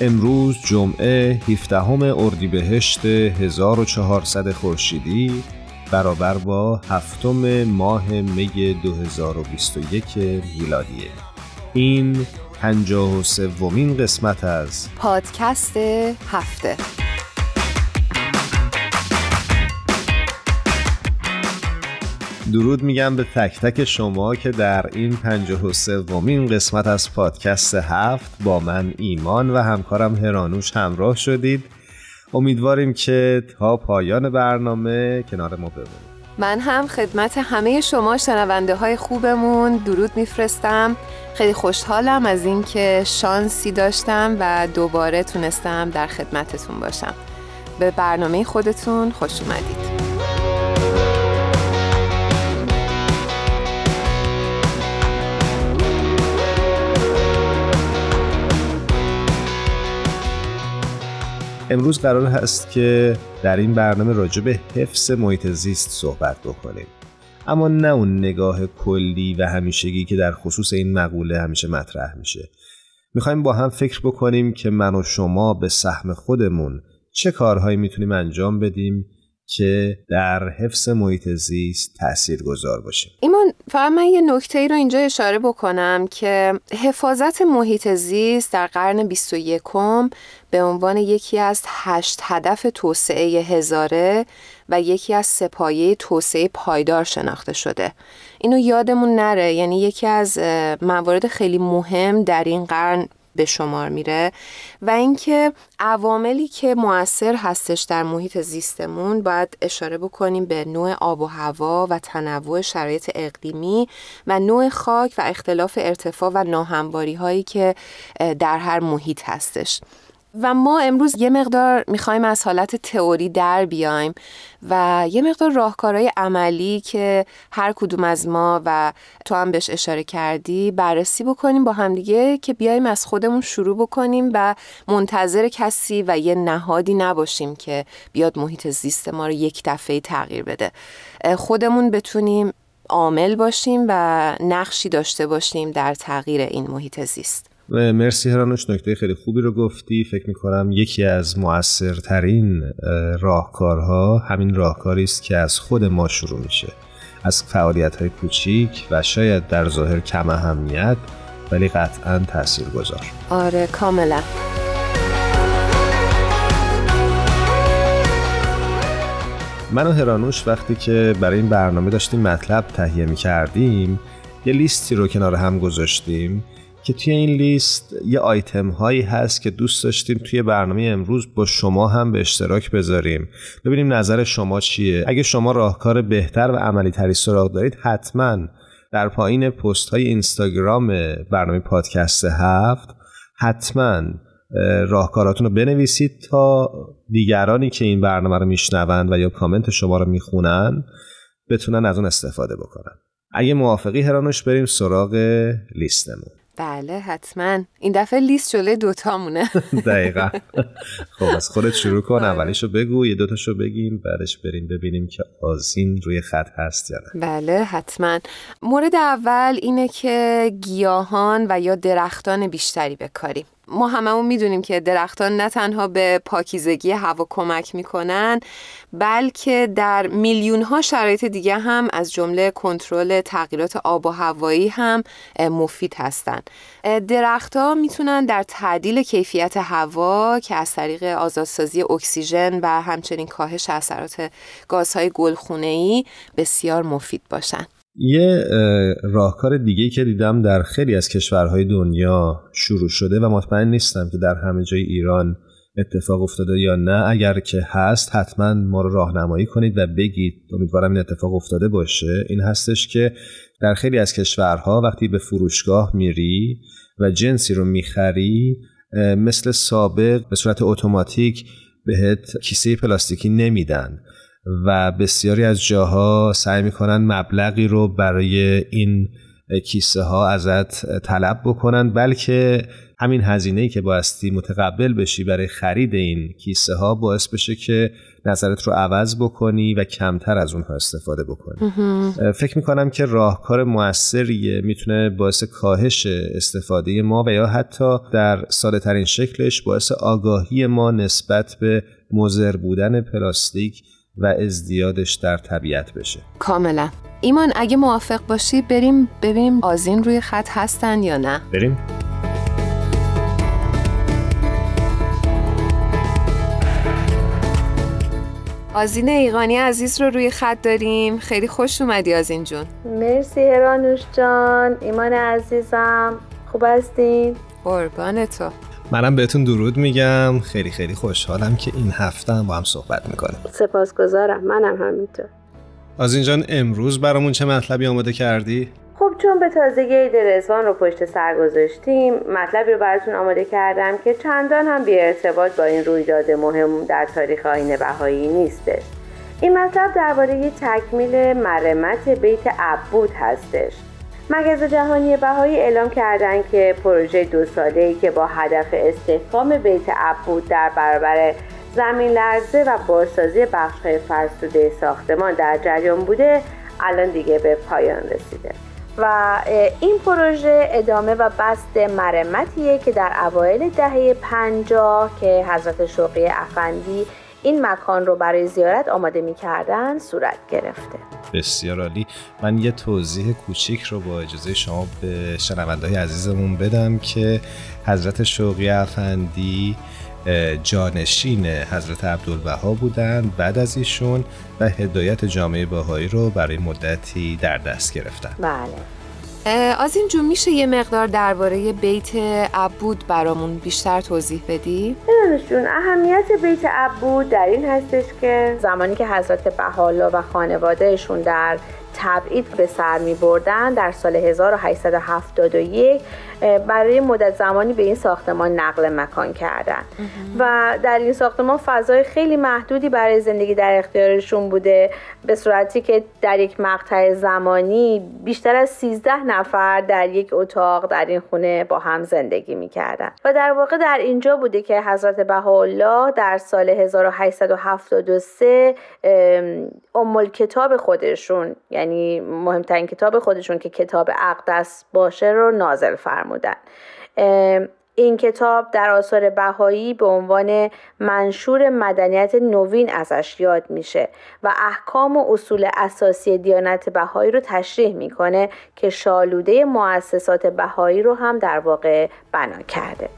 امروز جمعه 17 اردیبهشت 1400 خورشیدی برابر با هفتم ماه می 2021 میلادیه این پنجاه و سومین قسمت از پادکست هفته. درود میگم به تک تک شما که در این پنجاه و سومین قسمت از پادکست هفت با من ایمان و همکارم هرانوش همراه شدید. امیدواریم که تا پایان برنامه کنار ما بمونید. من هم خدمت همه شما شنونده های خوبمون درود میفرستم. خیلی خوشحالم از اینکه شانسی داشتم و دوباره تونستم در خدمتتون باشم. به برنامه خودتون خوش اومدید. امروز قرار هست که در این برنامه راجع به حفظ محیط زیست صحبت بکنیم. اما نه اون نگاه کلی و همیشگی که در خصوص این مقوله همیشه مطرح میشه. می‌خوایم با هم فکر بکنیم که من و شما به سهم خودمون چه کارهایی می‌تونیم انجام بدیم که در حفظ محیط زیست تأثیر گذار باشه ایمان فقط من یه نکته ای رو اینجا اشاره بکنم که حفاظت محیط زیست در قرن 21 به عنوان یکی از هشت هدف توسعه هزاره و یکی از سپایه توسعه پایدار شناخته شده. اینو یادمون نره یعنی یکی از موارد خیلی مهم در این قرن به شمار میره و اینکه عواملی که موثر هستش در محیط زیستمون باید اشاره بکنیم به نوع آب و هوا و تنوع شرایط اقلیمی و نوع خاک و اختلاف ارتفاع و ناهمواری هایی که در هر محیط هستش. و ما امروز یه مقدار می‌خوایم از حالت تئوری در بیایم و یه مقدار راهکارهای عملی که هر کدوم از ما و تو هم بهش اشاره کردی بررسی بکنیم با همدیگه که بیایم از خودمون شروع بکنیم و منتظر کسی و یه نهادی نباشیم که بیاد محیط زیست ما رو یک دفعه تغییر بده. خودمون بتونیم عامل باشیم و نقشی داشته باشیم در تغییر این محیط زیست. مرسی هرانوش نکته خیلی خوبی رو گفتی. فکر می‌کنم یکی از مؤثرترین راهکارها همین راهکاری است که از خود ما شروع میشه. از فعالیت های کوچیک و شاید در ظاهر کم اهمیت ولی قطعا تأثیر گذار آره کاملا. من و هرانوش وقتی که برای این برنامه داشتیم مطلب تهیه می کردیم یه لیستی رو کنار هم گذاشتیم که توی این لیست یه آیتم هایی هست که دوست داشتیم توی برنامه امروز با شما هم به اشتراک بذاریم. ببینیم نظر شما چیه. اگه شما راهکار بهتر و عملی تری سراغ دارید حتما در پایین پست های اینستاگرام برنامه پادکست هفت حتما راهکاراتون رو بنویسید تا دیگرانی که این برنامه رو میشنوند و یا کامنت شما رو می‌خونن بتونن از اون استفاده بکنن. اگه موافقی هرانوش بریم سراغ لیستمون. بله حتما. این دفعه لیست جلوی دوتامونه. دقیقا. خب از خودت شروع کن. آره. اولیشو بگو یه دوتاشو بگیم بعدش بریم ببینیم که آزین روی خط هست یا نه. بله حتما. مورد اول اینه که گیاهان و یا درختان بیشتری بکاریم. ما هممون می‌دونیم که درختان نه تنها به پاکیزگی هوا کمک می‌کنن بلکه در میلیون ها شرایط دیگه هم از جمله کنترل تغییرات آب و هوایی هم مفید هستند. درختها می‌تونن در تعدیل کیفیت هوا که از طریق آزادسازی اکسیژن و همچنین کاهش اثرات گازهای گلخونه‌ای بسیار مفید باشن. یه راهکار دیگه که دیدم در خیلی از کشورهای دنیا شروع شده و مطمئن نیستم که در همه جای ایران اتفاق افتاده یا نه اگر که هست حتما ما رو راهنمایی کنید و بگید امیدوارم این اتفاق افتاده باشه. این هستش که در خیلی از کشورها وقتی به فروشگاه میری و جنسی رو می‌خری مثل سابق به صورت اتوماتیک بهت کیسه پلاستیکی نمیدن. و بسیاری از جاها سعی می‌کنن مبلغی رو برای این کیسه ها ازت طلب بکنن بلکه همین هزینه‌ای که بایستی متقبل بشی برای خرید این کیسه ها باعث بشه که نظرت رو عوض بکنی و کمتر از اونها استفاده بکنی. فکر می‌کنم که راهکار موثریه می‌تونه باعث کاهش استفاده ما و یا حتی در ساده ترین شکلش باعث آگاهی ما نسبت به مزر بودن پلاستیک و ازدیادش در طبیعت بشه. کاملا. ایمان اگه موافق باشی بریم ببینیم آزین روی خط هستن یا نه. بریم. آزین ایقانی عزیز رو روی خط داریم. خیلی خوش اومدی آزین جون. مرسی هرانوش جان. ایمان عزیزم خوب هستین؟ قربان تو. منم بهتون درود میگم. خیلی خیلی خوشحالم که این هفته هم با هم صحبت می‌کنیم. سپاسگزارم. منم همینطور. آزین جان امروز برامون چه مطلبی آماده کردی؟ خب چون به تازگی عید رزوان رو پشت سر گذاشتیم مطلبی رو براتون آماده کردم که چندان هم بی ارتباط با این رویداد مهم در تاریخ آین بهایی نیستش. این مطلب درباره تکمیل مرمت بیت عبود هستش. مگز جهانی بهایی اعلام کردند که پروژه دو ساله ای که با هدف استحکام بیت عبود در برابر زمین لرزه و بازسازی بخشهای فرسوده ساختمان در جریان بوده الان دیگه به پایان رسیده. و این پروژه ادامه و بست مرمتیه که در اوایل دهه پنجاه که حضرت شوقی افندی این مکان رو برای زیارت آماده می کردن صورت گرفته. بسیار عالی. من یه توضیح کوچیک رو با اجازه شما به شنوندهای عزیزمون بدم که حضرت شوقی افندی جانشین حضرت عبدالبها بودند بعد از ایشون و هدایت جامعه بهایی رو برای مدتی در دست گرفتن. بله. از این جون میشه یه مقدار درباره بیت عبود برامون بیشتر توضیح بدی؟ جون اهمیت بیت عبود در این هستش که زمانی که حضرت بحالا و خانوادهشون در تبعید به سر می بردن در سال 1871 برای مدت زمانی به این ساختمان نقل مکان کردن. و در این ساختمان فضای خیلی محدودی برای زندگی در اختیارشون بوده. به صورتی که در یک مقطع زمانی بیشتر از 13 نفر در یک اتاق در این خونه با هم زندگی می‌کردن. و در واقع در اینجا بوده که حضرت بهاءالله در سال 1873 ام کتاب خودشون یعنی مهمترین کتاب خودشون که کتاب اقدس باشه رو نازل فرمودن این کتاب در آثار بهایی به عنوان منشور مدنیت نوین ازش یاد میشه و احکام و اصول اساسی دیانت بهایی رو تشریح می‌کنه که شالوده مؤسسات بهایی رو هم در واقع بنا کرده.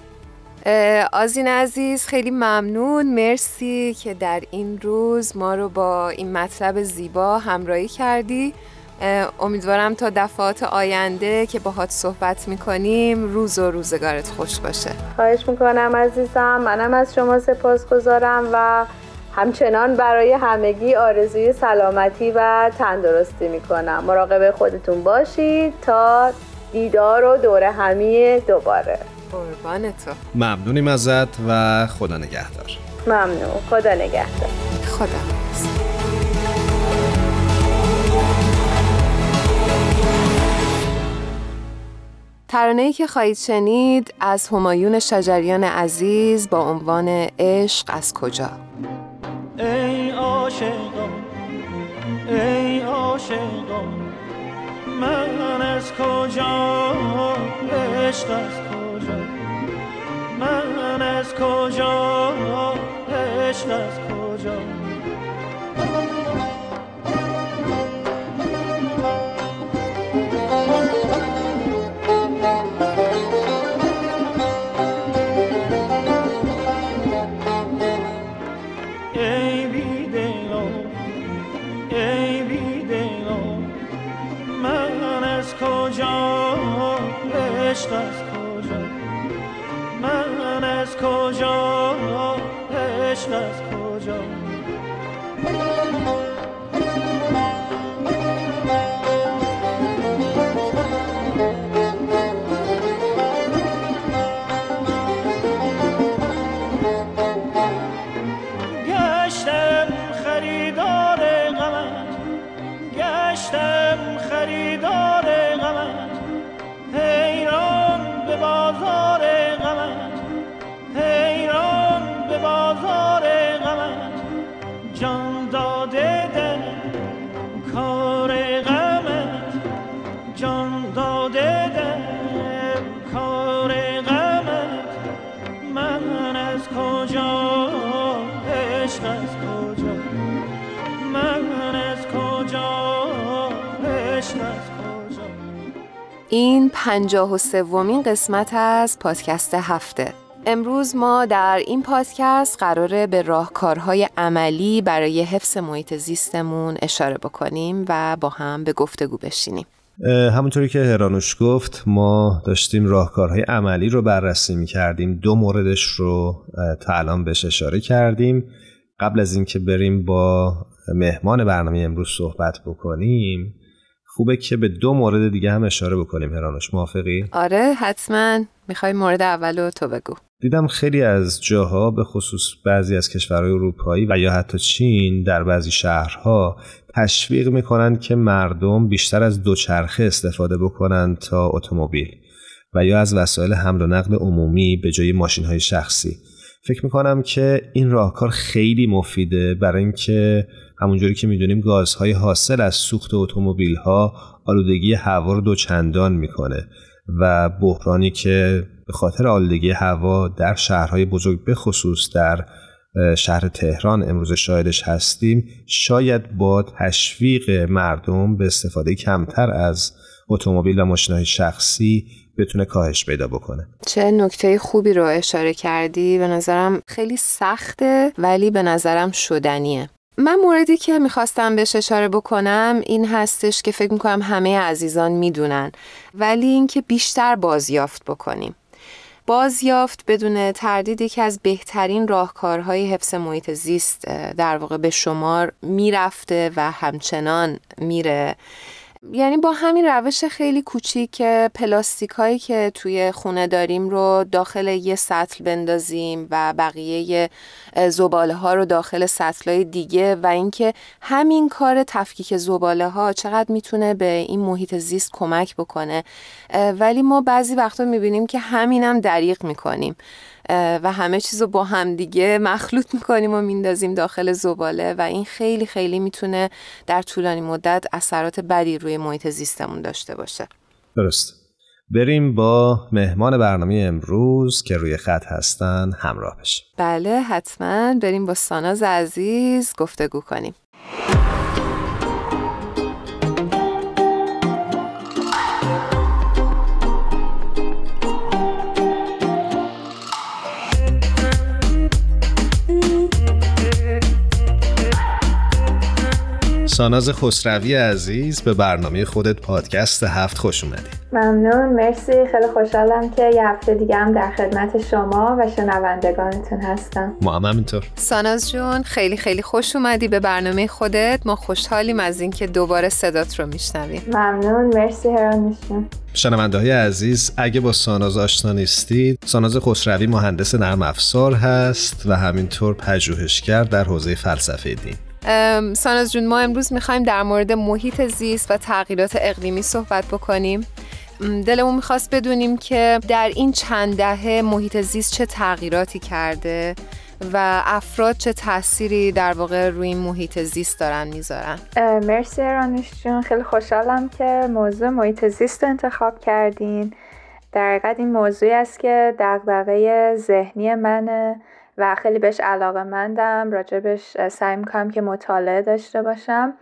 آزین عزیز خیلی ممنون. مرسی که در این روز ما رو با این مطلب زیبا همراهی کردی. امیدوارم تا دفعات آینده که باهات صحبت می‌کنیم روز و روزگارت خوش باشه. خواهش می‌کنم عزیزم. منم از شما سپاس گذارم و همچنان برای همگی آرزوی سلامتی و تندرستی می‌کنم. مراقب خودتون باشید تا دیدار و دور همی دوباره. قربان تو. ممنونیم ازت و خدا نگهدار. ممنون. خدا نگهدار. خدا ترانه‌ای که خواهید شنید از همایون شجریان عزیز با عنوان عشق از کجا؟ ای عاشقان ای عاشقان من از کجا؟ عشق از کجا؟ من از کجا؟ عشق از کجا؟ پنجاه و سومین قسمت از پادکست هفته. امروز ما در این پادکست قراره به راهکارهای عملی برای حفظ محیط زیستمون اشاره بکنیم و با هم به گفتگو بشینیم. همونطوری که هرانوش گفت ما داشتیم راهکارهای عملی رو بررسی می کردیم دو موردش رو تا الان بهش اشاره کردیم. قبل از اینکه بریم با مهمان برنامه امروز صحبت بکنیم خوبه که به دو مورد دیگه هم اشاره بکنیم هرانوش. موافقی؟ آره حتما. می‌خوای مورد اولو تو بگو. دیدم خیلی از جاها به خصوص بعضی از کشورهای اروپایی و یا حتی چین در بعضی شهرها تشویق می‌کنند که مردم بیشتر از دوچرخه استفاده بکنند تا اتومبیل و یا از وسایل حمل و نقل عمومی به جای ماشین های شخصی. فکر می‌کنم که این راهکار خیلی مفیده برای اینکه همونجوری که می‌دونیم گازهای حاصل از سوخت اتومبیل ها آلودگی هوا رو دوچندان می‌کنه و بحرانی که به خاطر آلودگی هوا در شهرهای بزرگ به خصوص در شهر تهران امروز شاهدش هستیم شاید با تشویق مردم به استفاده کمتر از اتومبیل و ماشینهای شخصی بتونه کاهش پیدا بکنه. چه نکته خوبی رو اشاره کردی؟ به نظرم خیلی سخته ولی به نظرم شدنیه. من موردی که می‌خواستم بهش اشاره بکنم این هستش که فکر می‌کنم همه عزیزان می‌دونن ولی اینکه بیشتر بازیافت بکنیم. بازیافت بدون تردید یکی از بهترین راهکارهای حفظ محیط زیست در واقع به شمار می‌رفته و همچنان میره. یعنی با همین روش خیلی کوچیک پلاستیک هایی که توی خونه داریم رو داخل یه سطل بندازیم و بقیه زباله ها رو داخل سطل های دیگه و اینکه همین کار تفکیک زباله ها چقدر می‌تونه به این محیط زیست کمک بکنه. ولی ما بعضی وقتا می‌بینیم که همینم دریغ می‌کنیم. و همه چیز رو با همدیگه مخلوط می‌کنیم و میندازیم داخل زباله و این خیلی خیلی می‌تونه در طولانی مدت اثرات بدی روی محیط زیستمون داشته باشه. درست. بریم با مهمان برنامه امروز که روی خط هستن همراه بشیم. بله حتما. بریم با ساناز عزیز گفتگو کنیم. ساناز خسروی عزیز به برنامه خودت پادکست هفت خوش اومدی. ممنون مرسی. خیلی خوشحالم که یه هفته دیگه هم در خدمت شما و شنوندگانتون هستم. ما هم همینطور. ساناز جون خیلی خیلی خوش اومدی به برنامه خودت. ما خوشحالیم از اینکه دوباره صدات رو میشنویم. ممنون مرسی هرانشون شنونده های عزیز اگه با ساناز آشنا نیستید ساناز خسروی مهندس نرم افزار هست و همینطور پژوهشگر در حوزه فلسفه دین. ساناز جون ما امروز می‌خوایم در مورد محیط زیست و تغییرات اقلیمی صحبت بکنیم. دلمون می‌خواست بدونیم که در این چند دهه محیط زیست چه تغییراتی کرده و افراد چه تأثیری در واقع روی این محیط زیست دارن می‌ذارن. مرسی رانوش جون. خیلی خوشحالم که موضوع محیط زیست انتخاب کردین. در این موضوعی است که دغدغه ذهنی منه. و خیلی بهش علاقه مندم راجبش سعی می‌کنم که مطالعه داشته باشم.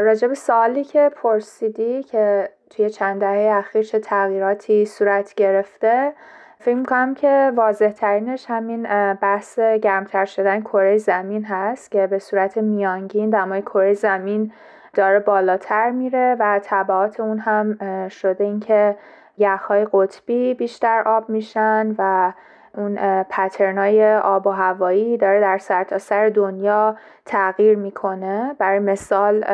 راجب سوالی که پرسیدی که توی چند دهه اخیر چه تغییراتی صورت گرفته فکر می‌کنم که واضح ترینش همین بحث گرمتر شدن کره زمین هست که به صورت میانگین دمای کره زمین داره بالاتر میره و طبعات اون هم شده اینکه یخهای قطبی بیشتر آب میشن و اون پترنای آب و هوایی داره در سرتاسر سر دنیا تغییر می‌کنه برای مثال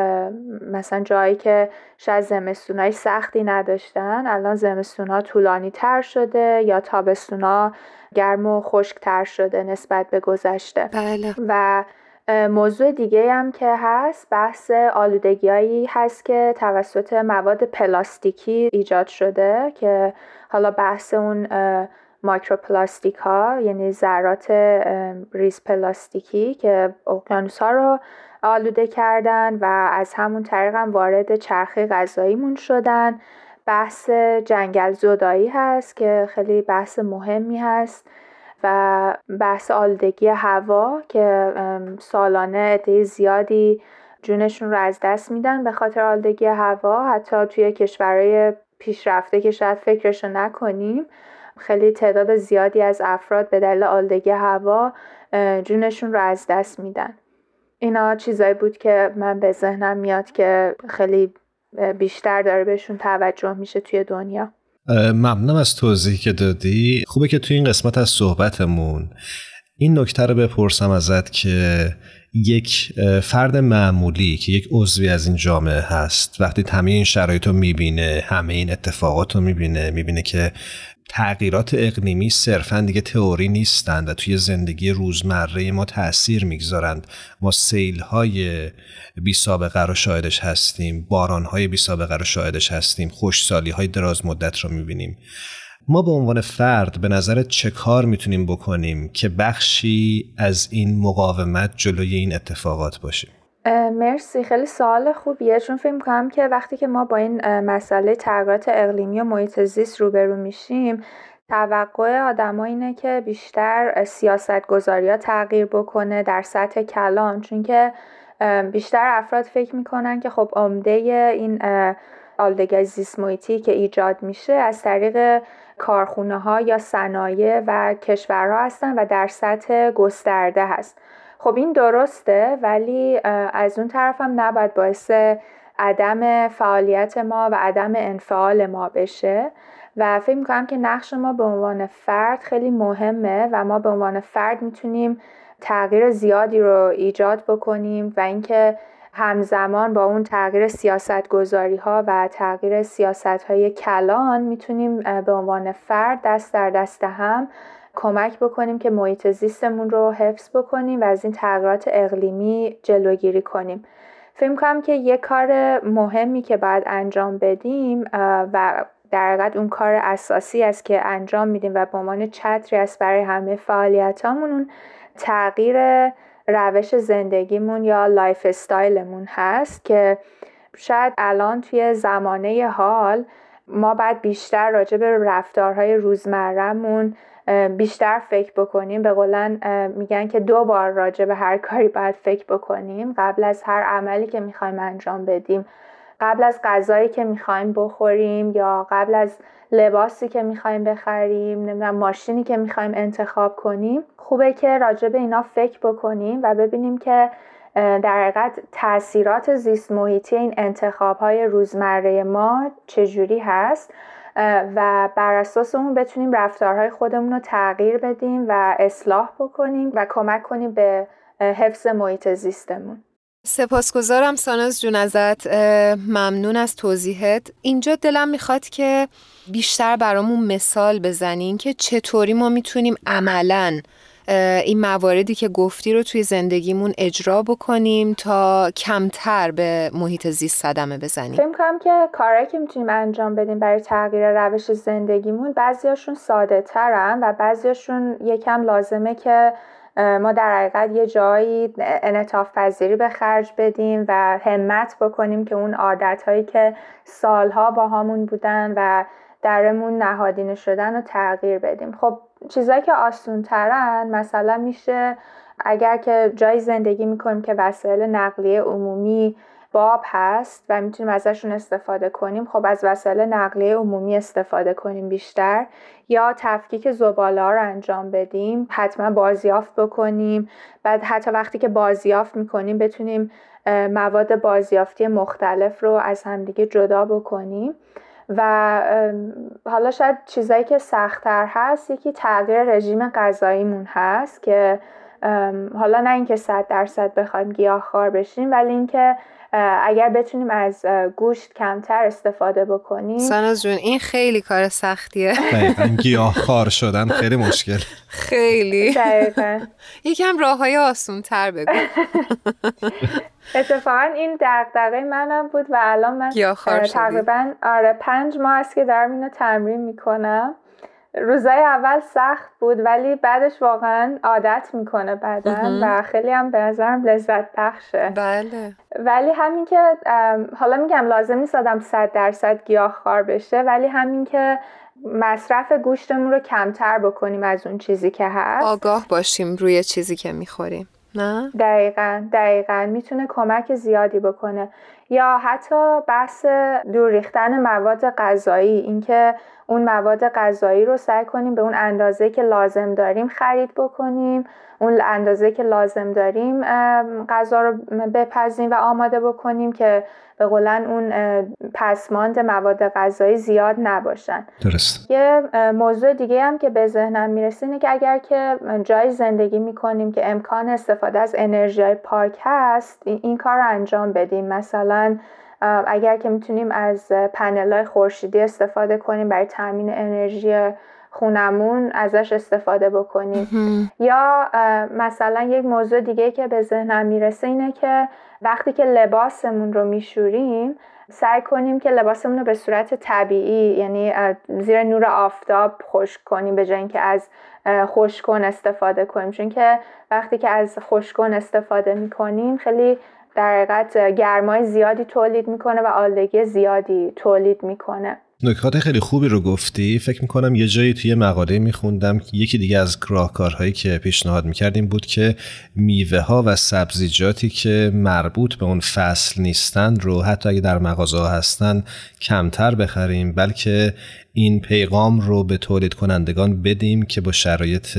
مثلا جایی که شاید زمستونای سختی نداشتن الان زمستونا طولانی تر شده یا تابستونا گرم و خشک تر شده نسبت به گذشته بله. و موضوع دیگه هم که هست بحث آلودگیایی هست که توسط مواد پلاستیکی ایجاد شده که حالا بحث اون مایکروپلاستیک ها یعنی ذرات ریز پلاستیکی که اقیانوس ها رو آلوده کردن و از همون طریق هم وارد چرخه غذاییمون شدن. بحث جنگل زدایی هست که خیلی بحث مهمی هست و بحث آلودگی هوا که سالانه عده زیادی جونشون رو از دست میدن به خاطر آلودگی هوا. حتی توی کشورهای پیشرفته که شاید فکرشو نکنیم خیلی تعداد زیادی از افراد به دلیل آلودگی هوا جونشون رو از دست میدن. اینا چیزایی بود که من به ذهنم میاد که خیلی بیشتر داره بهشون توجه میشه توی دنیا. ممنونم از توضیحی که دادی. خوبه که توی این قسمت از صحبتمون این نکته رو بپرسم ازت که یک فرد معمولی که یک عضوی از این جامعه هست وقتی همه این شرایط رو می‌بینه همه این اتفاقات رو می‌بینه می‌بینه که تغییرات اقلیمی صرفا دیگه تئوری نیستند و توی زندگی روزمره ما تاثیر می‌گذارند. ما سیل های بی سابقه رو شاهدش هستیم باران های بی سابقه رو شاهدش هستیم خوشسالی های دراز مدت رو می‌بینیم. ما به عنوان فرد به نظر چه کار می‌تونیم بکنیم که بخشی از این مقاومت جلوی این اتفاقات باشیم مرسی. خیلی سوال خوبیه. چون فکر کنم که وقتی که ما با این مسئله تغییرات اقلیمی و محیط زیست روبرو میشیم توقع آدما اینه که بیشتر سیاست گذاری تغییر بکنه در سطح کلان. چون که بیشتر افراد فکر می‌کنن که خب عمده این آلودگی زیست محیطی که ایجاد میشه از طریق کارخونه ها یا صنایع و کشورها هستن و در سطح گسترده هست. خب این درسته ولی از اون طرف هم نباید باعث عدم فعالیت ما و عدم انفعال ما بشه. و فکر می‌کنم که نقش ما به عنوان فرد خیلی مهمه و ما به عنوان فرد می‌تونیم تغییر زیادی رو ایجاد بکنیم و اینکه همزمان با اون تغییر سیاست گذاری ها و تغییر سیاست های کلان می‌تونیم به عنوان فرد دست در دست هم کمک بکنیم که محیط زیستمون رو حفظ بکنیم و از این تغییرات اقلیمی جلوگیری کنیم. فکر کنم که یه کار مهمی که باید انجام بدیم و در حقیقت اون کار اساسی است که انجام میدیم و به عنوان چتری است برای همه فعالیتامون اون تغییر روش زندگیمون یا lifestyle مون هست که شاید الان توی زمانه حال ما باید بیشتر راجع به رفتارهای روزمرهمون بیشتر فکر بکنیم. به قول میگن که دو بار راجع به هر کاری باید فکر بکنیم. قبل از هر عملی که می‌خوایم انجام بدیم. قبل از غذایی که می‌خوایم بخوریم یا قبل از لباسی که می‌خوایم بخریم نمی‌دونم ماشینی که می‌خوایم انتخاب کنیم. خوبه که راجع به اینا فکر بکنیم و ببینیم که در حقیقت تاثیرات زیست محیطی این انتخاب های روزمره ما چجوری هست. و بر اساس اون بتونیم رفتارهای خودمون رو تغییر بدیم و اصلاح بکنیم و کمک کنیم به حفظ محیط زیستمون. سپاسگزارم ساناز جون ازت ممنون از توضیحت. اینجا دلم می‌خواد که بیشتر برامون مثال بزنین که چطوری ما می‌تونیم عملاً این مواردی که گفتی رو توی زندگیمون اجرا بکنیم تا کمتر به محیط زیست صدمه بزنیم. فکر کنم که کارهایی که می‌تونیم انجام بدیم برای تغییر روش زندگیمون بعضیاشون ساده ترن و بعضیاشون یکم لازمه که ما در حقیقت یه جایی انعطاف پذیری به خرج بدیم و همت بکنیم که اون عادت هایی که سالها با همون بودن و درمون نهادینه شدن رو تغییر بدیم. خب چیزایی که آسون ترن مثلا میشه اگر که جایی زندگی می‌کنیم که وسایل نقلیه عمومی باب هست و می‌تونیم ازشون استفاده کنیم خب از وسایل نقلیه عمومی استفاده کنیم بیشتر. یا تفکیک زباله ها رو انجام بدیم حتما بازیافت بکنیم. بعد حتی وقتی که بازیافت می‌کنیم بتونیم مواد بازیافتی مختلف رو از همدیگه جدا بکنیم. و حالا شاید چیزایی که سختتر هست یکی تغییر رژیم غذاییمون هست که حالا نه اینکه صد درصد بخوایم گیاهخوار بشیم ولی اینکه اگر بتونیم از گوشت کمتر استفاده بکنیم. ساناز جون این خیلی کار سختیه. گیاه خار شدن خیلی مشکل. خیلی. دقیقا. یکم راه های آسون تر بگو. اتفاقا این دقدقه منم بود و الان من تقریبا آره پنج ماه است که دارم اینو تمرین می‌کنم. روزای اول سخت بود ولی بعدش واقعا عادت می‌کنه بدن و خیلی هم به نظرم لذت بخشه. بله. ولی همین که حالا میگم لازم نیست آدم صد درصد گیاهخوار بشه ولی همین که مصرف گوشتمون رو کمتر بکنیم از اون چیزی که هست. آگاه باشیم روی چیزی که می‌خوریم نه؟ دقیقا دقیقا. می‌تونه کمک زیادی بکنه. یا حتی بحث دور ریختن مواد غذایی اینکه اون مواد غذایی رو سعی کنیم به اون اندازه که لازم داریم خرید بکنیم اون اندازه که لازم داریم غذا رو بپزیم و آماده بکنیم که به قولن اون پسماند مواد غذایی زیاد نباشن. درست. یه موضوع دیگه هم که به ذهنم می‌رسه اینه که اگر که جای زندگی می‌کنیم که امکان استفاده از انرژی پاک هست این کار رو انجام بدیم. مثلا اگر که می‌تونیم از پنل های خورشیدی استفاده کنیم برای تامین انرژی خونمون ازش استفاده بکنیم. یا مثلا یک موضوع دیگه که به ذهنم می‌رسه اینه که وقتی که لباسمون رو میشوریم سعی کنیم که لباسمون رو به صورت طبیعی یعنی زیر نور آفتاب خشک کنیم به جای اینکه از خشکن استفاده کنیم. چون که وقتی که از خشکن استفاده می‌کنیم خیلی در حقیقت گرمای زیادی تولید می‌کنه و آلودگی زیادی تولید می‌کنه. نکات خیلی خوبی رو گفتی. فکر می‌کنم یه جایی توی مقاله میخوندم یکی دیگه از راهکارهایی که پیشنهاد می‌کردیم بود که میوه ها و سبزیجاتی که مربوط به اون فصل نیستن رو حتی اگه در مغازه هستن کمتر بخریم بلکه این پیغام رو به تولید کنندگان بدیم که با شرایط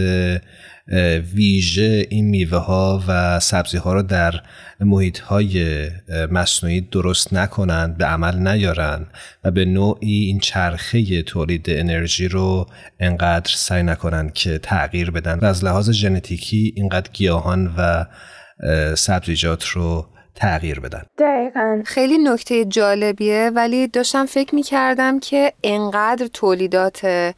ویژه این میوه ها و سبزی ها رو در محیط های مصنوعی درست نکنند به عمل نیارن و به نوعی این چرخه تولید انرژی رو انقدر سعی نکنند که تغییر بدن و از لحاظ ژنتیکی اینقدر گیاهان و سبزیجات رو تغییر بدن. دقیقا. خیلی نکته جالبیه ولی داشتم فکر می کردم که انقدر تولیدات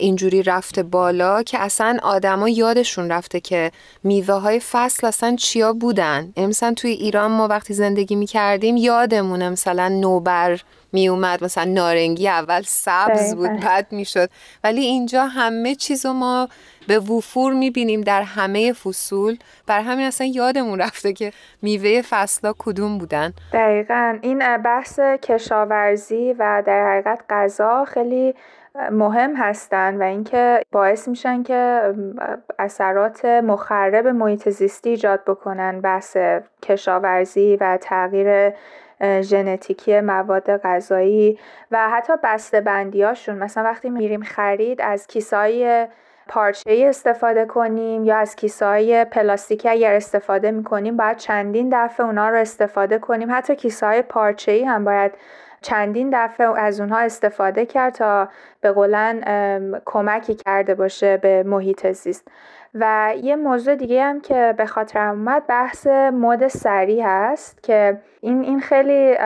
اینجوری رفته بالا که اصلا آدما یادشون رفته که میوه های فصل اصلا چیا بودن. مثلا توی ایران ما وقتی زندگی می کردیم یادمونه مثلا نوبر می اومد مثلا نارنگی اول سبز بود بعد می‌شد. ولی اینجا همه چیزو ما به وفور می‌بینیم در همه فصول. بر همین اصلا یادمون رفته که میوه فصلا کدوم بودن. دقیقا. این بحث کشاورزی و در حقیقت غذا خیلی مهم هستن و اینکه باعث میشن که اثرات مخرب محیط زیستی ایجاد بکنن بحث کشاورزی و تغییر ژنتیکی مواد غذایی و حتی بسته بندیاشون مثلا وقتی میریم خرید از کیسای پارچه استفاده کنیم یا از کیسای پلاستیکی اگر استفاده می‌کنیم باید چندین دفعه اونا رو استفاده کنیم. حتی کیسای پارچه هم باید چندین دفعه از اونها استفاده کرد تا به قولن کمکی کرده باشه به محیط زیست. و یه موضوع دیگه هم که به خاطرم اومد بحث مد سری هست که این این خیلی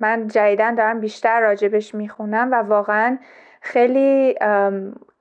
من جدیدن دارم بیشتر راجبش می‌خونم و واقعا خیلی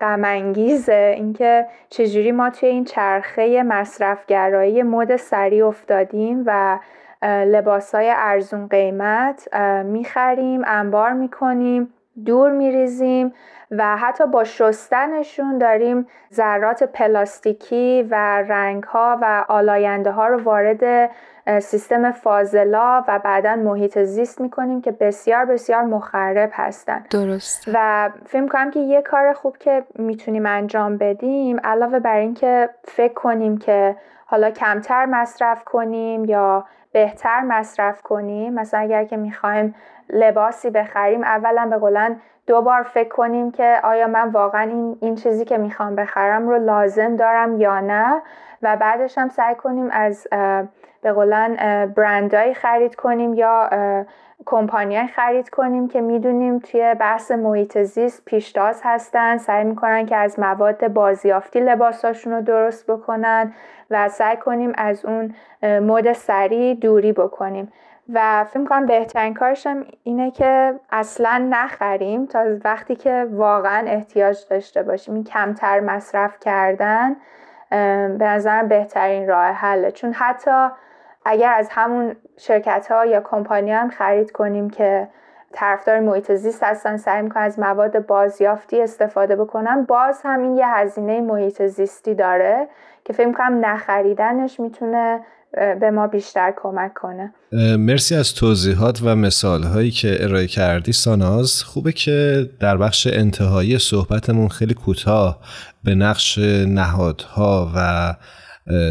غم اینکه چجوری ما توی این چرخه مصرفگرایی مد سری افتادیم و لباس های ارزون قیمت می‌خریم انبار می‌کنیم دور میریزیم و حتی با شستنشون داریم ذرات پلاستیکی و رنگ ها و آلاینده ها رو وارد سیستم فاضلا و بعدا محیط زیست می‌کنیم که بسیار بسیار مخرب هستن. درست. و فکر کنم که یه کار خوب که می‌تونیم انجام بدیم علاوه بر اینکه فکر کنیم که حالا کمتر مصرف کنیم یا بهتر مصرف کنیم. مثلا اگر که می‌خوایم لباسی بخریم اولا به قولن دو بار فکر کنیم که آیا من واقعا این, این چیزی که می‌خوام بخرم رو لازم دارم یا نه. و بعدش هم سعی کنیم از به قولن برندهایی خرید کنیم یا کمپانیای خرید کنیم که می‌دونیم توی بحث محیط زیست پیشتاز هستن. سعی می‌کنن که از مواد بازیافتی لباساشون رو درست بکنن و سعی کنیم از اون مد سریع دوری بکنیم. و فکر کنم بهترین کارشم اینه که اصلا نخریم تا وقتی که واقعا احتیاج داشته باشیم. این کمتر مصرف کردن به نظرم بهترین راه حله. چون حتی اگر از همون شرکت ها یا کمپانی هم خرید کنیم که طرفدار محیط زیست هستن سعی می‌کنن از مواد بازیافتی استفاده بکنن. باز هم این یه هزینه محیط زیستی داره که فکر کنم نخریدنش می‌تونه به ما بیشتر کمک کنه. مرسی از توضیحات و مثال هایی که ارائه کردی ساناز. خوبه که در بخش انتهایی صحبتمون خیلی کوتاه به نقش نهادها و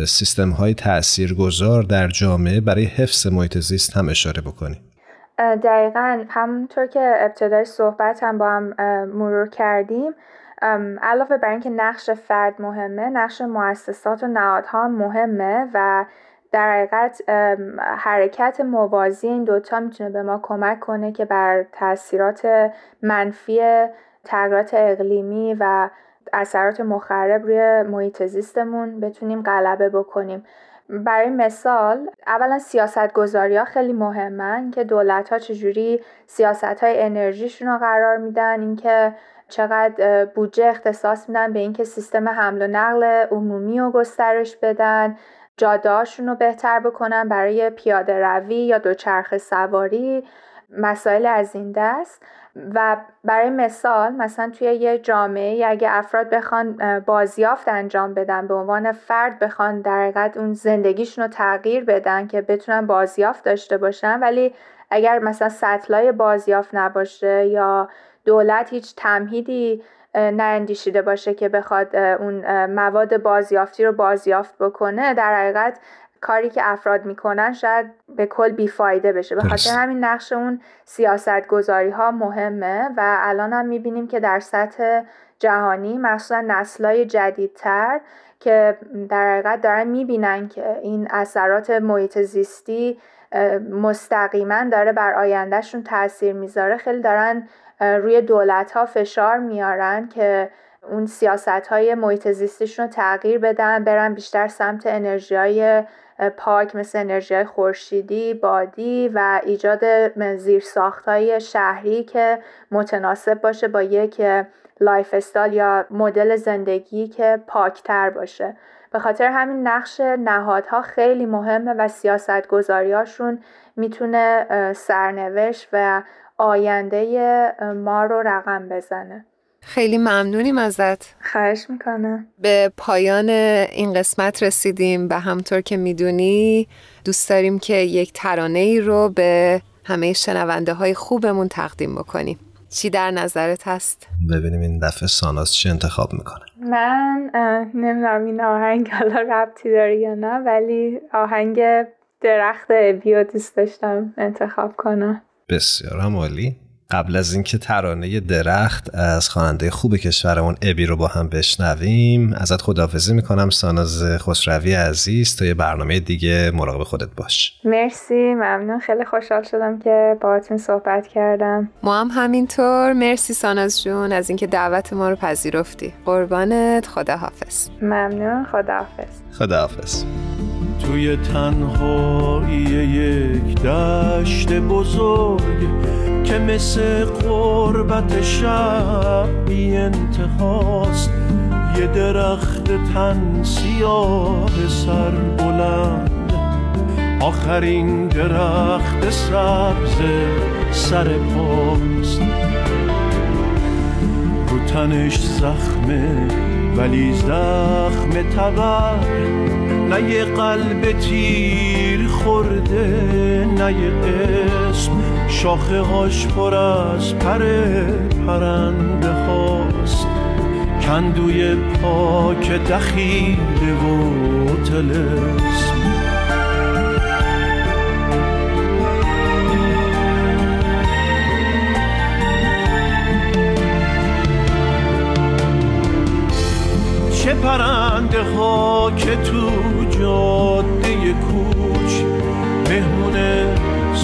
سیستم های تأثیر گذار در جامعه برای حفظ محیط زیست هم اشاره بکنیم. دقیقا. همونطور که ابتدای صحبت هم با هم مرور کردیم علاوه بر اینکه نقش فرد مهمه نقش مؤسسات و نهادها مهمه و در حقیقت حرکت موازی این دوتا می‌تونه به ما کمک کنه که بر تاثیرات منفی تغییرات اقلیمی و اثرات مخرب روی محیط زیستمون بتونیم غلبه بکنیم. برای مثال اولا سیاست گذاری ها خیلی مهمن که دولت ها چجوری سیاست های انرژیشون رو قرار میدن اینکه چقدر بودجه اختصاص میدن به اینکه سیستم حمل و نقل عمومی رو گسترش بدن جادهاشون رو بهتر بکنن برای پیاده روی یا دوچرخه سواری مسائل از این دست. و برای مثال مثلا توی یه جامعه اگه افراد بخوان بازیافت انجام بدن به عنوان فرد بخوان در حقیقت اون زندگیشون رو تغییر بدن که بتونن بازیافت داشته باشن ولی اگر مثلا سطلای بازیافت نباشه یا دولت هیچ تمهیدی ناندیشیده باشه که بخواد اون مواد بازیافتی رو بازیافت بکنه در حقیقت کاری که افراد می‌کنن شاید به کل بیفایده بشه. به خاطر همین نقش اون سیاست گذاری ها مهمه و الان هم می‌بینیم که در سطح جهانی مخصوصا نسلای جدیدتر که در حقیقت دارن می‌بینن که این اثرات محیط زیستی مستقیما داره بر آیندهشون تاثیر می‌ذاره. خیلی دارن روی دولت ها فشار میارن که اون سیاست های محیط زیستیشون رو تغییر بدن برن بیشتر سمت انرژی های پاک مثل انرژی خورشیدی، بادی و ایجاد زیرساخت های شهری که متناسب باشه با یک lifestyle یا مدل زندگی که پاکتر باشه. به خاطر همین نقش نهادها خیلی مهمه و سیاست گذاریاشون می‌تونه سرنوشت و آینده ما رو رقم بزنه. خیلی ممنونیم ازت. خواهش می‌کنه به پایان این قسمت رسیدیم و همطور که می‌دونی دوست داریم که یک ترانه ای رو به همه شنونده های خوبمون تقدیم بکنیم. چی در نظرت هست؟ ببینیم این دفعه ساناس چی انتخاب می‌کنه. من نمی‌دونم این آهنگ حالا ربطی داره یا نه ولی آهنگ درخت بیو دوست داشتم انتخاب کنم. بسیار هم عالی. قبل از اینکه ترانه درخت از خواننده خوب کشورمون ابی رو با هم بشنویم ازت خداحافظی می‌کنم ساناز خسروی عزیز تا یه برنامه دیگه مراقب خودت باش. مرسی ممنون. خیلی خوشحال شدم که باهاتون صحبت کردم. ما هم همینطور. مرسی ساناز جون از اینکه دعوت ما رو پذیرفتی. قربانت. خداحافظ. ممنون. خداحافظ. خداحافظ. توی تنهایی یک دشت بزرگ که مثل قربت شب بی انتهاست. یه درخت تن سیاه سر بلند. آخرین درخت سبز سر پاست. تنش زخمه ولی زخم تبر نه یه قلب تیر خورده نه یه قسم شاخه هاش پر از پر پرنده هاست کندوی پاک دخیله و تلسم چه پرنده ها که تو جاده کوچ. مهمون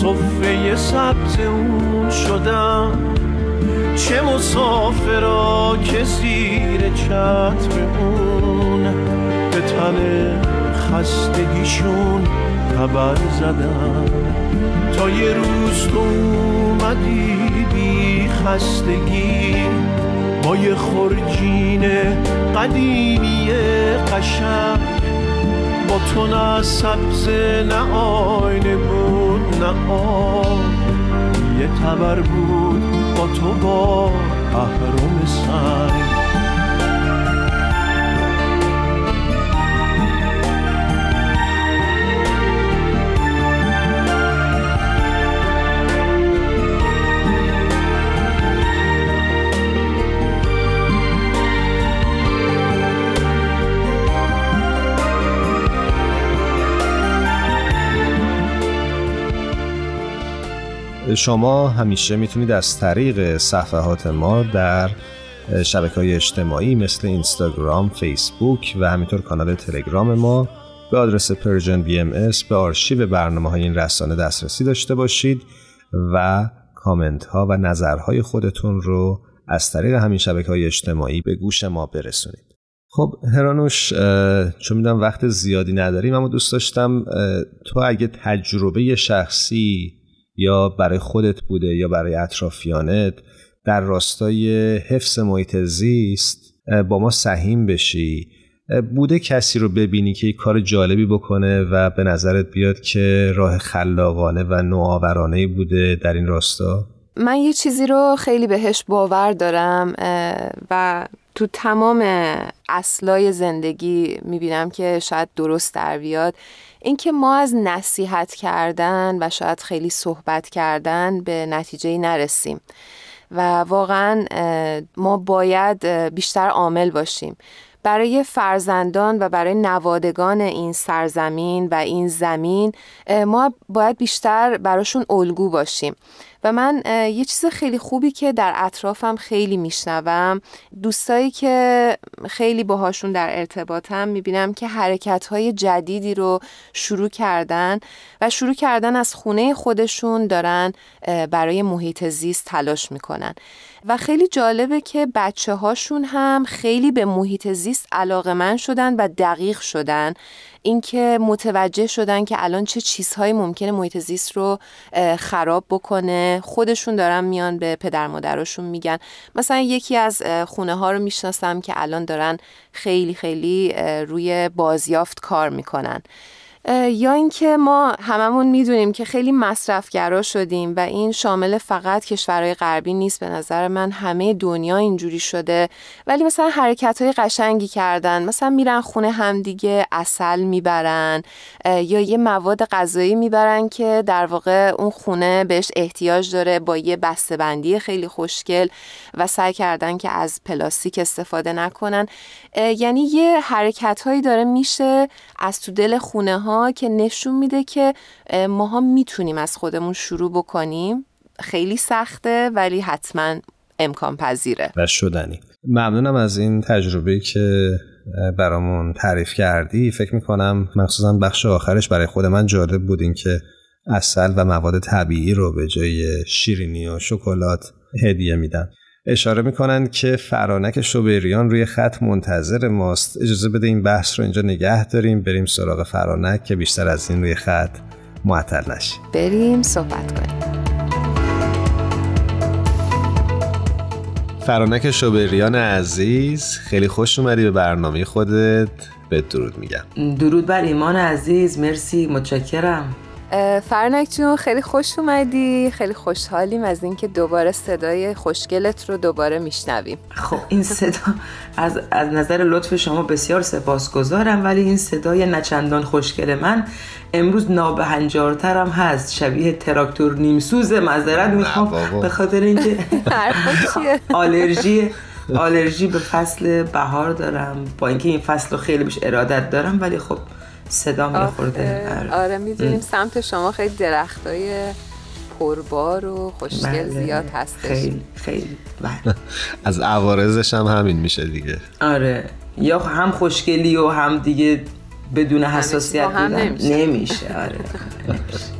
صفه سبز اون شدم. چه مسافرا که زیر چتر اون به تن خستگیشون خبر زدم تا یه روز تو اومدی بی خستگی. با یه خرجین قدیمی قشنگ. با تو نه سبز نه آینه بود. نه آب یه تبر بود با تو با اهرم سنگ. شما همیشه می‌تونید از طریق صفحات ما در شبکه های اجتماعی مثل اینستاگرام، فیسبوک و همینطور کانال تلگرام ما به آدرس Persian BMS به آرشیو برنامه های این رسانه دسترسی داشته باشید و کامنت ها و نظرهای خودتون رو از طریق همین شبکه های اجتماعی به گوش ما برسونید. خب هرانوش چون می‌دونم وقت زیادی نداریم اما دوست داشتم تو اگه تجربه شخصی یا برای خودت بوده یا برای اطرافیانت در راستای حفظ محیط زیست با ما سهیم بشی. بوده کسی رو ببینی که کار جالبی بکنه و به نظرت بیاد که راه خلاقانه و نوآورانه بوده در این راستا؟ من یه چیزی رو خیلی بهش باور دارم و تو تمام اصلای زندگی می‌بینم که شاید درست در بیاد. اینکه ما از نصیحت کردن و شاید خیلی صحبت کردن به نتیجه نرسیم. و واقعا ما باید بیشتر عامل باشیم. برای فرزندان و برای نوادگان این سرزمین و این زمین ما باید بیشتر براشون الگو باشیم. و من یه چیز خیلی خوبی که در اطرافم خیلی میشنوم دوستایی که خیلی باهاشون در ارتباطم می‌بینم که حرکت های جدیدی رو شروع کردن و شروع کردن از خونه خودشون دارن برای محیط زیست تلاش می‌کنن. و خیلی جالبه که بچه هاشون هم خیلی به محیط زیست علاقه من شدن و دقیق شدن. اینکه متوجه شدن که الان چه چیزهایی ممکنه محیط زیست رو خراب بکنه. خودشون دارن میان به پدر مادرشون میگن. مثلا یکی از خونه ها رو می‌شناسم که الان دارن خیلی خیلی روی بازیافت کار می‌کنن. یا اینکه ما هممون می‌دونیم که خیلی مصرفگرا شدیم و این شامل فقط کشورهای غربی نیست. به نظر من همه دنیا اینجوری شده. ولی مثلا حرکت های قشنگی کردن. مثلا میرن خونه همدیگه اصل می‌برن یا یه مواد غذایی می‌برن که در واقع اون خونه بهش احتیاج داره با یه بسته‌بندی خیلی خوشگل و سعی کردن که از پلاستیک استفاده نکنن. یعنی یه حرکت هایی داره میشه از تو دل خونه ها که نشون میده که ماها می‌تونیم از خودمون شروع بکنیم. خیلی سخته ولی حتما امکان پذیره. و شدنی. ممنونم از این تجربه که برامون تعریف کردی. فکر می‌کنم مخصوصا بخش آخرش برای خود من جالب بود این که اصل و مواد طبیعی رو به جای شیرینی و شکلات هدیه میدن اشاره می‌کنن که فرانک شوبریان روی خط منتظر ماست. اجازه بده این بحث رو اینجا نگه داریم. بریم سراغ فرانک که بیشتر از این روی خط معطل نشی بریم صحبت کنیم. فرانک شوبریان عزیز خیلی خوش اومدی به برنامه خودت. به درود میگم. درود بر ایمان عزیز. مرسی متشکرم. فرنک جون خیلی خوش اومدی. خیلی خوشحالیم از اینکه دوباره صدای خوشگلت رو دوباره میشنویم. خب این صدا از, از نظر لطف شما بسیار سپاسگزارم ولی این صدای نچندان خوشگل من امروز نابهنجارترم هست. شبیه تراکتور نیمسوز معذرت می‌خوام. به خاطر اینکه آلرژی آلرژی به فصل بهار دارم. با اینکه این فصل رو خیلی بهش ارادت دارم ولی خب صدا میخورده آره, آره می‌دونیم سمت شما خیلی درختای پربار و خوشگل بله. زیاد هستش. خیلی خیلی. بله. از عوارضش هم همین میشه دیگه. آره. یا هم خوشگلی و هم دیگه بدون حساسیت بودن. نمیشه, نمیشه. آره.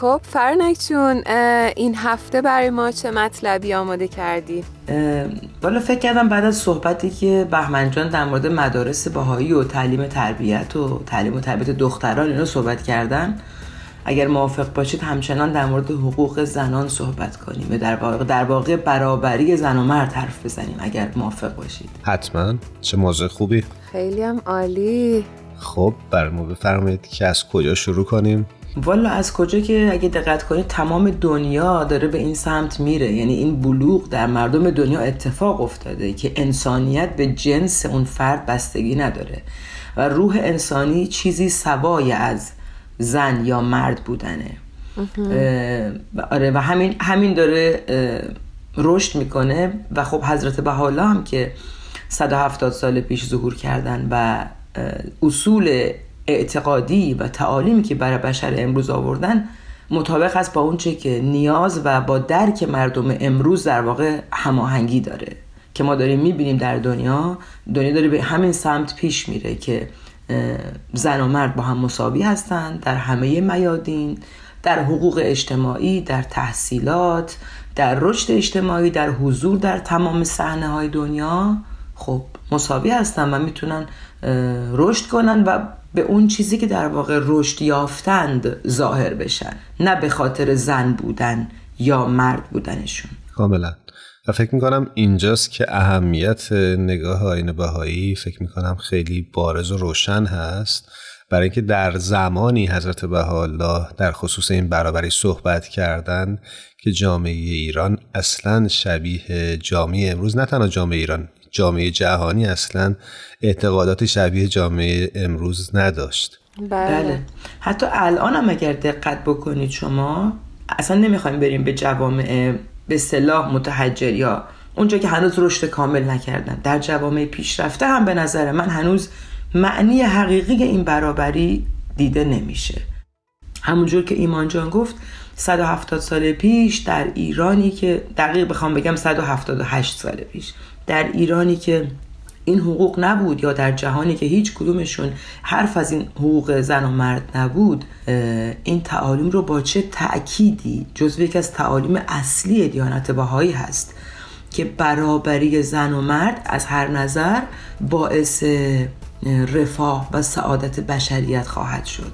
خب فرنک جون این هفته برای ما چه مطلبی آماده کردی؟ بالا فکر کردم بعد از صحبتی که بهمن جان در مورد مدارس باهایی و تعلیم تربیت و تعلیم و تربیت دختران اینو صحبت کردن اگر موافق باشید همچنان در مورد حقوق زنان صحبت کنیم. در واقع در واقع برابری زن و مرد حرف بزنیم اگر موافق باشید. حتما. چه موضوع خوبی. خیلی هم عالی. خب بر ما بفرمایید که از کجا شروع کنیم؟ والا از کجا که اگه دقت کنید تمام دنیا داره به این سمت میره. یعنی این بلوغ در مردم دنیا اتفاق افتاده که انسانیت به جنس اون فرد بستگی نداره و روح انسانی چیزی سوای از زن یا مرد بودنه. آره و همین همین داره رشد می‌کنه و خب حضرت بحالا هم که 170 سال پیش ظهور کردن و اصول اعتقادی و تعالیمی که برای بشر امروز آوردن مطابق است با اونچه که نیاز و با درک مردم امروز در واقع هماهنگی داره. که ما داریم می‌بینیم در دنیا دنیا داره به همین سمت پیش میره که زن و مرد با هم مساوی هستند در همه میادین در حقوق اجتماعی در تحصیلات در رشد اجتماعی در حضور در تمام صحنه های دنیا خب مساوی هستن و می‌تونن رشد کنن و به اون چیزی که در واقع رشد یافتند ظاهر بشن نه به خاطر زن بودن یا مرد بودنشون. کاملا. و فکر می‌کنم اینجاست که اهمیت نگاه آین بهایی فکر می‌کنم خیلی بارز و روشن هست. برای اینکه در زمانی حضرت بهاءالله در خصوص این برابری صحبت کردن که جامعه ایران اصلا شبیه جامعه امروز نه تنها جامعه ایران جامعه جهانی اصلا اعتقادات شبیه جامعه امروز نداشت. بله, بله. حتی الان هم اگر دقت بکنید شما اصلا نمی‌خوایم بریم به جوامع به صلاح متحجر یا اونجا که هنوز رشد کامل نکردن. در جوامع پیشرفته هم به نظر من هنوز معنی حقیقی این برابری دیده نمیشه. همونجور که ایمان جان گفت 170 سال پیش در ایرانی که دقیق بخوام بگم 178 سال پیش. در ایرانی که این حقوق نبود یا در جهانی که هیچ کدومشون حرف از این حقوق زن و مرد نبود این تعالیم رو با چه تأکیدی؟ جزو یکی از تعالیم اصلی دیانت باهایی هست که برابری زن و مرد از هر نظر باعث رفاه و سعادت بشریت خواهد شد.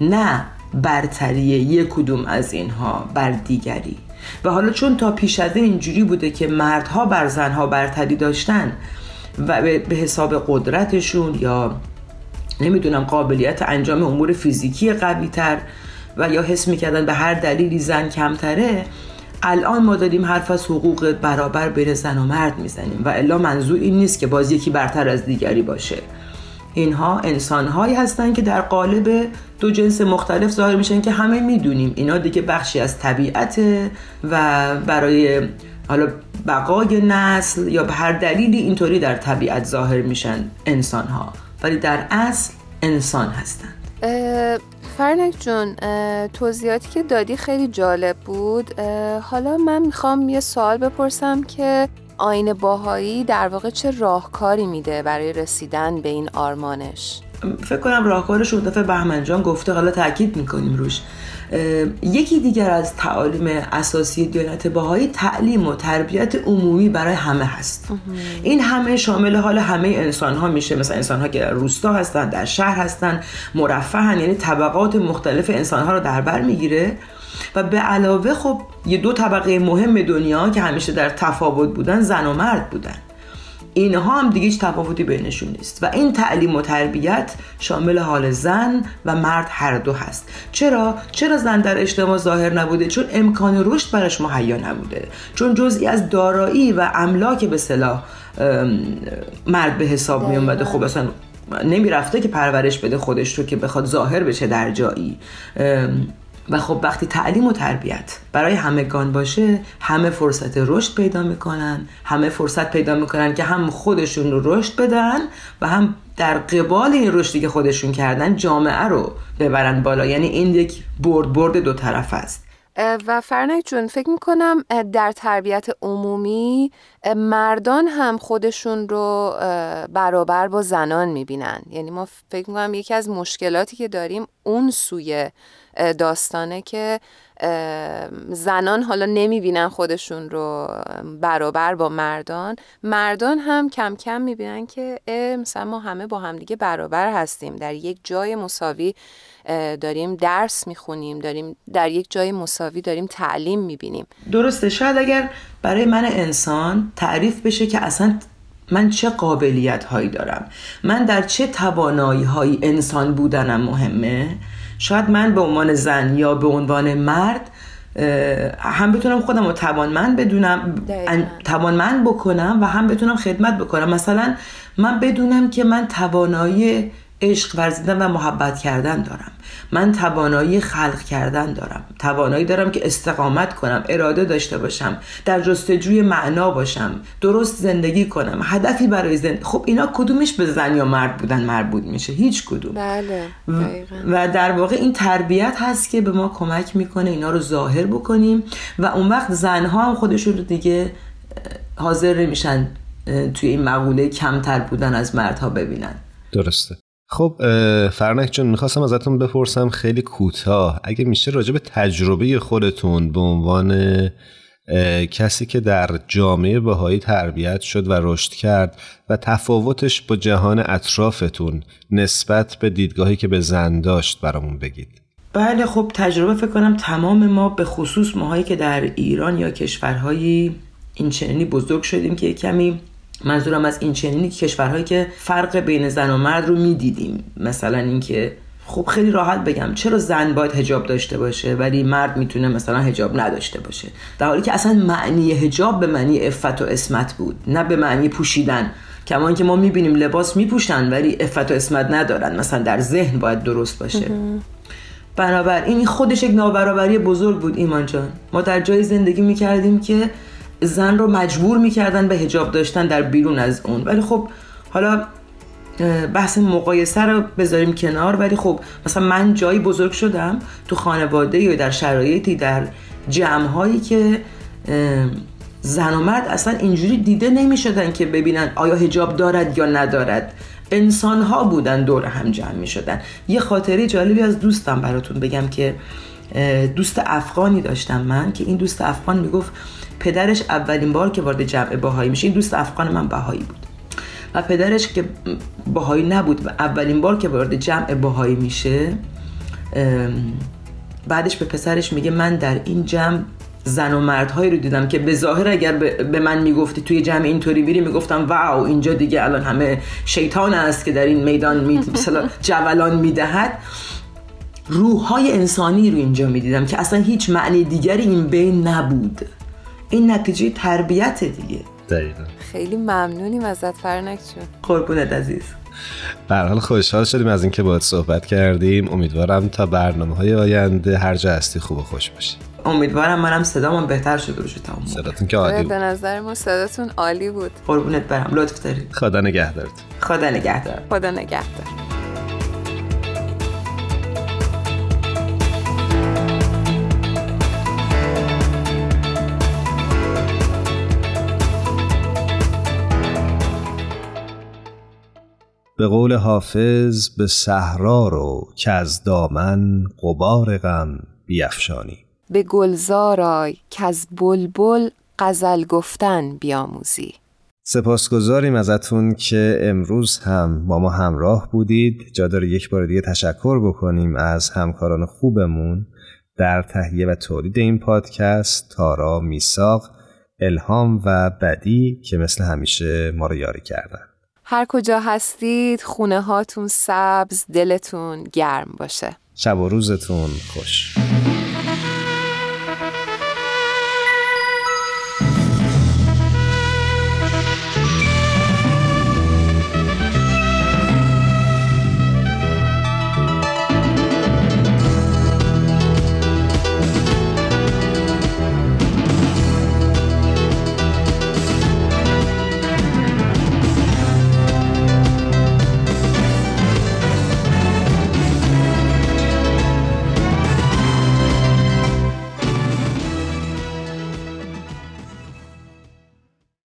نه برتری یک کدوم از اینها بر دیگری. و حالا چون تا پیش از این اینجوری بوده که مردها بر زنها برتری داشتن و به حساب قدرتشون یا نمی‌دونم قابلیت انجام امور فیزیکی قوی تر و یا حس می‌کردن به هر دلیلی زن کمتره الان ما داریم حرف از حقوق برابر بین زن و مرد می‌زنیم و الا منظور این نیست که باز یکی برتر از دیگری باشه. اینها انسانهایی هستند که در قالب دو جنس مختلف ظاهر میشن که همه می‌دونیم. اینا دیگه بخشی از طبیعت و برای حالا بقای نسل یا به هر دلیلی اینطوری در طبیعت ظاهر میشن انسان ها ولی در اصل انسان هستند. فرنک جون توضیحاتی که دادی خیلی جالب بود. حالا من می‌خوام یه سوال بپرسم که آین باهایی در واقع چه راهکاری میده برای رسیدن به این آرمانش؟ فکر کنم راهکارش اون دفعه بهمنجان گفته حالا تاکید می‌کنیم روش. یکی دیگر از تعالیم اساسی دیانت باهایی تعلیم و تربیت عمومی برای همه هست. این همه شامل حال همه انسان ها میشه. مثل انسان ها که در روستا هستن در شهر هستن مرفهن یعنی طبقات مختلف انسان ها رو در بر می‌گیره. و به علاوه خب یه دو طبقه مهم دنیا که همیشه در تفاوت بودن زن و مرد بودن. اینها هم دیگه هیچ تفاوتی بینشون نیست و این تعلیم و تربیت شامل حال زن و مرد هر دو هست. چرا؟ چرا زن در اجتماع ظاهر نبوده؟ چون امکان رشد برش مهیا نبوده. چون جزئی از دارایی و املاک به صلاح مرد به حساب می اومده. خب اصلا نمی‌رفته که پرورش بده خودش رو که بخواد ظاهر بشه در جایی. و خب وقتی تعلیم و تربیت برای همگان باشه همه فرصت رشد پیدا می‌کنن همه فرصت پیدا می‌کنن که هم خودشون رو رشد بدن و هم در قبال این رشدی که خودشون کردن جامعه رو ببرن بالا. یعنی این یک برد برد دو طرف است. و فرنک جون فکر می‌کنم در تربیت عمومی مردان هم خودشون رو برابر با زنان می‌بینن. یعنی ما فکر می‌کنم یکی از مشکلاتی که داریم اون سوی داستانه که زنان حالا نمی‌بینن خودشون رو برابر با مردان. مردان هم کم کم می‌بینن که مثلا ما همه با همدیگه برابر هستیم. در یک جای مساوی داریم درس می‌خونیم داریم در یک جای مساوی داریم تعلیم می‌بینیم. درسته. شاید اگر برای من انسان تعریف بشه که اصلا من چه قابلیت هایی دارم. من در چه توانایی هایی انسان بودنم مهمه؟ شاید من به عنوان زن یا به عنوان مرد هم بتونم خودم رو توانمند بدونم توانمند بکنم و هم بتونم خدمت بکنم. مثلا من بدونم که من توانایی عشق ورزیدن و محبت کردن دارم. من توانایی خلق کردن دارم. توانایی دارم که استقامت کنم اراده داشته باشم در جستجوی معنا باشم درست زندگی کنم هدفی برای زندگی خب اینا کدومش به زن یا مرد بودن مربوط میشه؟ هیچ کدوم. بله و در واقع این تربیت هست که به ما کمک می‌کنه اینا رو ظاهر بکنیم و اون وقت زنها هم خودشون رو دیگه حاضر نمیشن توی این مقوله کمتر بودن از مردها ببینن. درسته. خب فرنک جون می‌خواستم ازتون بپرسم خیلی کوتاه. اگه میشه راجع به تجربه خودتون به عنوان کسی که در جامعه بهایی تربیت شد و رشد کرد و تفاوتش با جهان اطرافتون نسبت به دیدگاهی که به زن داشت برامون بگید. بله خب تجربه فکر کنم تمام ما به خصوص ماهایی که در ایران یا کشورهایی این چنینی بزرگ شدیم که کمی منظورم از این چنینی کشورهایی که فرق بین زن و مرد رو می‌دیدیم. مثلا اینکه خب خیلی راحت بگم چرا زن باید هجاب داشته باشه ولی مرد می‌تونه مثلا هجاب نداشته باشه؟ در حالی که اصلا معنی هجاب به معنی افت و اسمت بود نه به معنی پوشیدن. کما که ما می‌بینیم لباس میپوشن ولی افت و اسمت ندارن. مثلا در ذهن باید درست باشه. بنابراین این خودش یک نابرابری بزرگ بود ایمان جان. ما در جای زندگی می‌کردیم که زن رو مجبور می‌کردن به هجاب داشتن در بیرون از اون. ولی خب حالا بحث مقایسه رو بذاریم کنار. ولی خب مثلا من جایی بزرگ شدم تو خانواده یا در شرایطی در جمعهایی که زن و مرد اصلا اینجوری دیده نمی شدن که ببینن آیا هجاب دارد یا ندارد. انسان ها بودن دور هم جمع می شدن یه خاطره جالبی از دوستم براتون بگم که دوست افغانی داشتم من که این دوست افغان می‌گفت پدرش اولین بار که وارد جمع باهایی میشه این دوست افغان من بهایی بود. و پدرش که باهایی نبود و اولین بار که وارد جمع باهایی میشه بعدش به پسرش میگه من در این جمع زن و مردهایی رو دیدم که به ظاهر اگر به من می‌گفتی توی جمع اینطوری میری می‌گفتم واو اینجا دیگه الان همه شیطان است که در این میدان می جولان می‌دهد. روح های انسانی رو اینجا می‌دیدم که اصلا هیچ معنی دیگری این بین نبود. این نتیجه تربیت دیگه. دقیقا. خیلی ممنونیم ازت فرنک جون. قربونت عزیز. حال خوشحال شدیم از اینکه باید صحبت کردیم. امیدوارم تا برنامه های آینده هر جا هستی خوب و خوش باشی. امیدوارم منم صدامون بهتر شده باشه تمام صداتون که عالی بود. به نظر ما صداتون عالی بود. قربونت برم. لطف دارید. خدا نگهدارت خدا نگهدار. خدا نگهدار. به قول حافظ به صحرا رو که از دامن قبار غم بیافشانی به گلزار آی که از بلبل غزل گفتن بیاموزی. سپاسگزاریم ازتون که امروز هم با ما همراه بودید. جا داره یک بار دیگه تشکر بکنیم از همکاران خوبمون در تهیه و تولید این پادکست تارا میساق الهام و بدی که مثل همیشه ما رو یاری کردن. هر کجا هستید خونه هاتون سبز دلتون گرم باشه. شب و روزتون خوش.